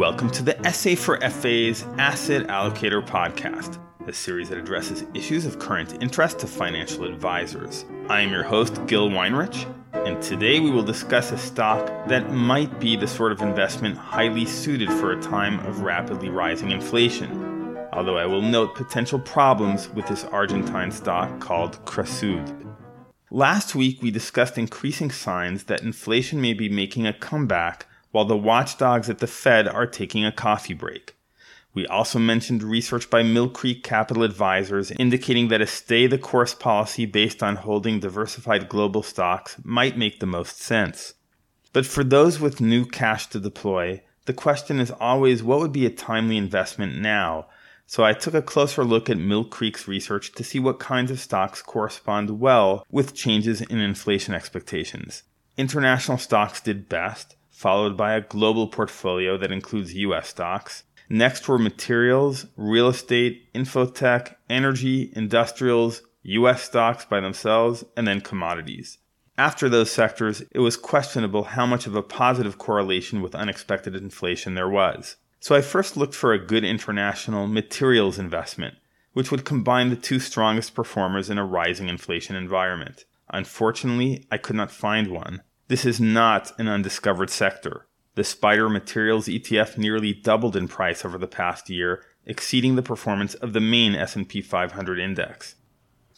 Welcome to the SA for FA's Asset Allocator podcast, a series that addresses issues of current interest to financial advisors. I am your host, Gil Weinrich, and today we will discuss a stock that might be the sort of investment highly suited for a time of rapidly rising inflation. Although I will note potential problems with this Argentine stock called Cresud. Last week, we discussed increasing signs that inflation may be making a comeback while the watchdogs at the Fed are taking a coffee break. We also mentioned research by Mill Creek Capital Advisors indicating that a stay the course policy based on holding diversified global stocks might make the most sense. But for those with new cash to deploy, the question is always what would be a timely investment now? So I took a closer look at Mill Creek's research to see what kinds of stocks correspond well with changes in inflation expectations. International stocks did best, followed by a global portfolio that includes US stocks. Next were materials, real estate, infotech, energy, industrials, US stocks by themselves, and then commodities. After those sectors, it was questionable how much of a positive correlation with unexpected inflation there was. So I first looked for a good international materials investment, which would combine the two strongest performers in a rising inflation environment. Unfortunately, I could not find one. This is not an undiscovered sector. The SPDR Materials ETF nearly doubled in price over the past year, exceeding the performance of the main S&P 500 index.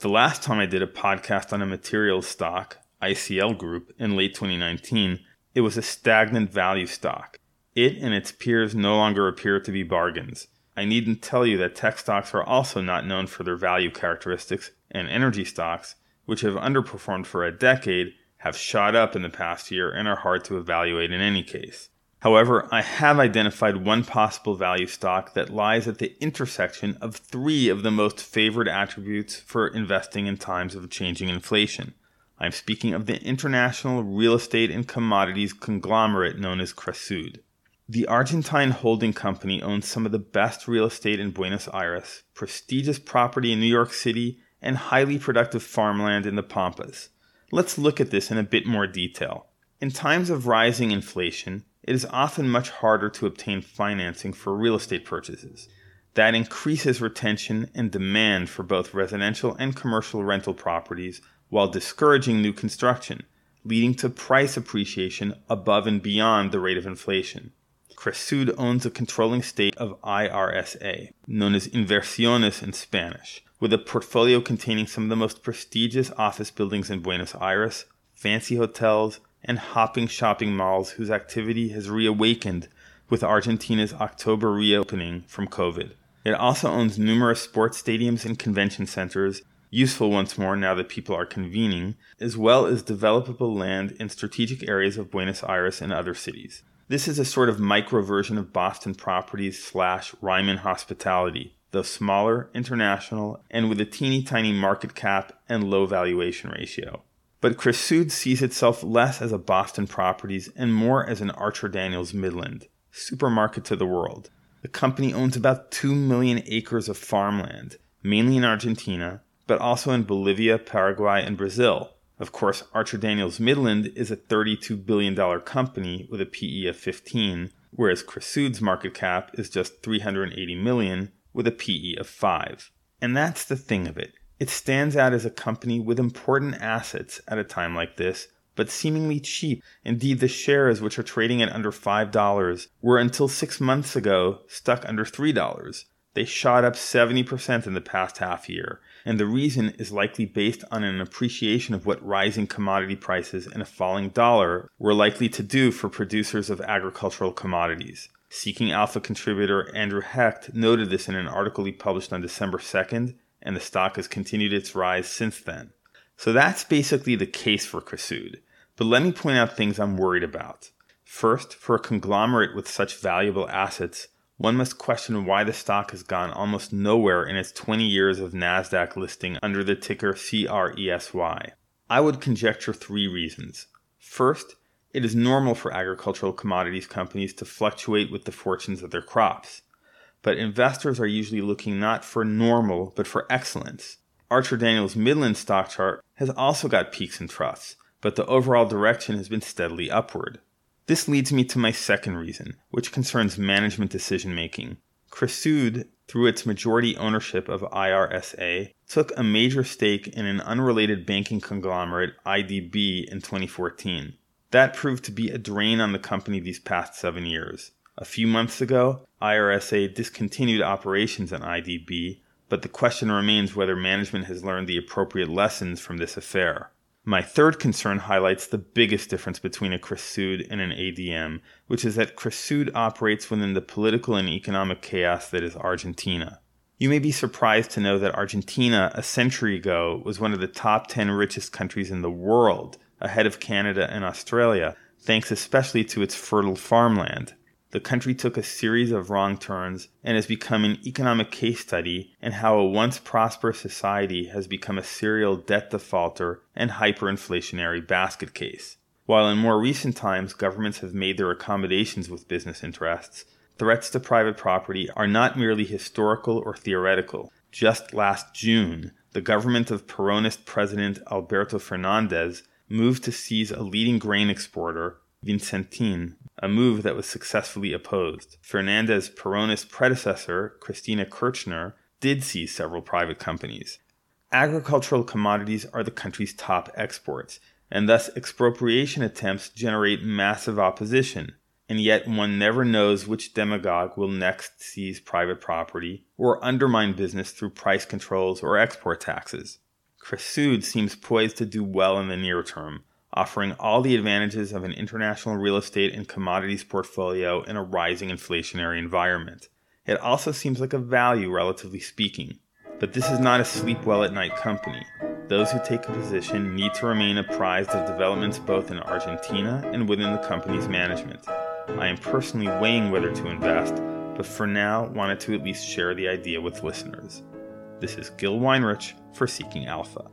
The last time I did a podcast on a materials stock, ICL Group, in late 2019, it was a stagnant value stock. It and its peers no longer appear to be bargains. I needn't tell you that tech stocks are also not known for their value characteristics, and energy stocks, which have underperformed for a decade, have shot up in the past year and are hard to evaluate in any case. However, I have identified one possible value stock that lies at the intersection of three of the most favored attributes for investing in times of changing inflation. I'm speaking of the international real estate and commodities conglomerate known as Cresud. The Argentine holding company owns some of the best real estate in Buenos Aires, prestigious property in New York City, and highly productive farmland in the Pampas. Let's look at this in a bit more detail. In times of rising inflation, it is often much harder to obtain financing for real estate purchases. That increases retention and demand for both residential and commercial rental properties while discouraging new construction, leading to price appreciation above and beyond the rate of inflation. Cresud owns a controlling stake of IRSA, known as Inversiones in Spanish, with a portfolio containing some of the most prestigious office buildings in Buenos Aires, fancy hotels, and hopping shopping malls whose activity has reawakened with Argentina's October reopening from COVID. It also owns numerous sports stadiums and convention centers, useful once more now that people are convening, as well as developable land in strategic areas of Buenos Aires and other cities. This is a sort of micro version of Boston Properties slash Ryman Hospitality, though smaller, international, and with a teeny tiny market cap and low valuation ratio. But Cresud sees itself less as a Boston Properties and more as an Archer Daniels Midland, supermarket to the world. The company owns about 2 million acres of farmland, mainly in Argentina, but also in Bolivia, Paraguay, and Brazil. Of course, Archer Daniels Midland is a $32 billion company with a PE of 15, whereas Cresud's market cap is just 380 million with a PE of 5. And that's the thing of it. It stands out as a company with important assets at a time like this, but seemingly cheap. Indeed, the shares, which are trading at under $5, were until six months ago stuck under $3. They shot up 70% in the past half year, and the reason is likely based on an appreciation of what rising commodity prices and a falling dollar were likely to do for producers of agricultural commodities. Seeking Alpha contributor Andrew Hecht noted this in an article he published on December 2nd, and the stock has continued its rise since then. So that's basically the case for Cresud. But let me point out things I'm worried about. First, for a conglomerate with such valuable assets, one must question why the stock has gone almost nowhere in its 20 years of NASDAQ listing under the ticker CRESY. I would conjecture three reasons. First, it is normal for agricultural commodities companies to fluctuate with the fortunes of their crops. But investors are usually looking not for normal, but for excellence. Archer Daniels Midland stock chart has also got peaks and troughs, but the overall direction has been steadily upward. This leads me to my second reason, which concerns management decision making. Cresud, through its majority ownership of IRSA, took a major stake in an unrelated banking conglomerate, IDB, in 2014. That proved to be a drain on the company these past seven years. A few months ago, IRSA discontinued operations on IDB, but the question remains whether management has learned the appropriate lessons from this affair. My third concern highlights the biggest difference between a Cresud and an ADM, which is that Cresud operates within the political and economic chaos that is Argentina. You may be surprised to know that Argentina, a century ago, was one of the top 10 richest countries in the world, ahead of Canada and Australia, thanks especially to its fertile farmland the country took a series of wrong turns and has become an economic case study in how a once prosperous society has become a serial debt defaulter and hyperinflationary basket case. While in more recent times governments have made their accommodations with business interests, threats to private property are not merely historical or theoretical. Just last June, the government of Peronist President Alberto Fernandez moved to seize a leading grain exporter, Vicentin, a move that was successfully opposed. Fernandez Peronist predecessor, Cristina Kirchner, did seize several private companies. Agricultural commodities are the country's top exports, and thus expropriation attempts generate massive opposition. And yet, one never knows which demagogue will next seize private property or undermine business through price controls or export taxes. Cresud seems poised to do well in the near term, offering all the advantages of an international real estate and commodities portfolio in a rising inflationary environment. It also seems like a value, relatively speaking. But this is not a sleep well at night company. Those who take a position need to remain apprised of developments both in Argentina and within the company's management. I am personally weighing whether to invest, but for now wanted to at least share the idea with listeners. This is Gil Weinrich for Seeking Alpha.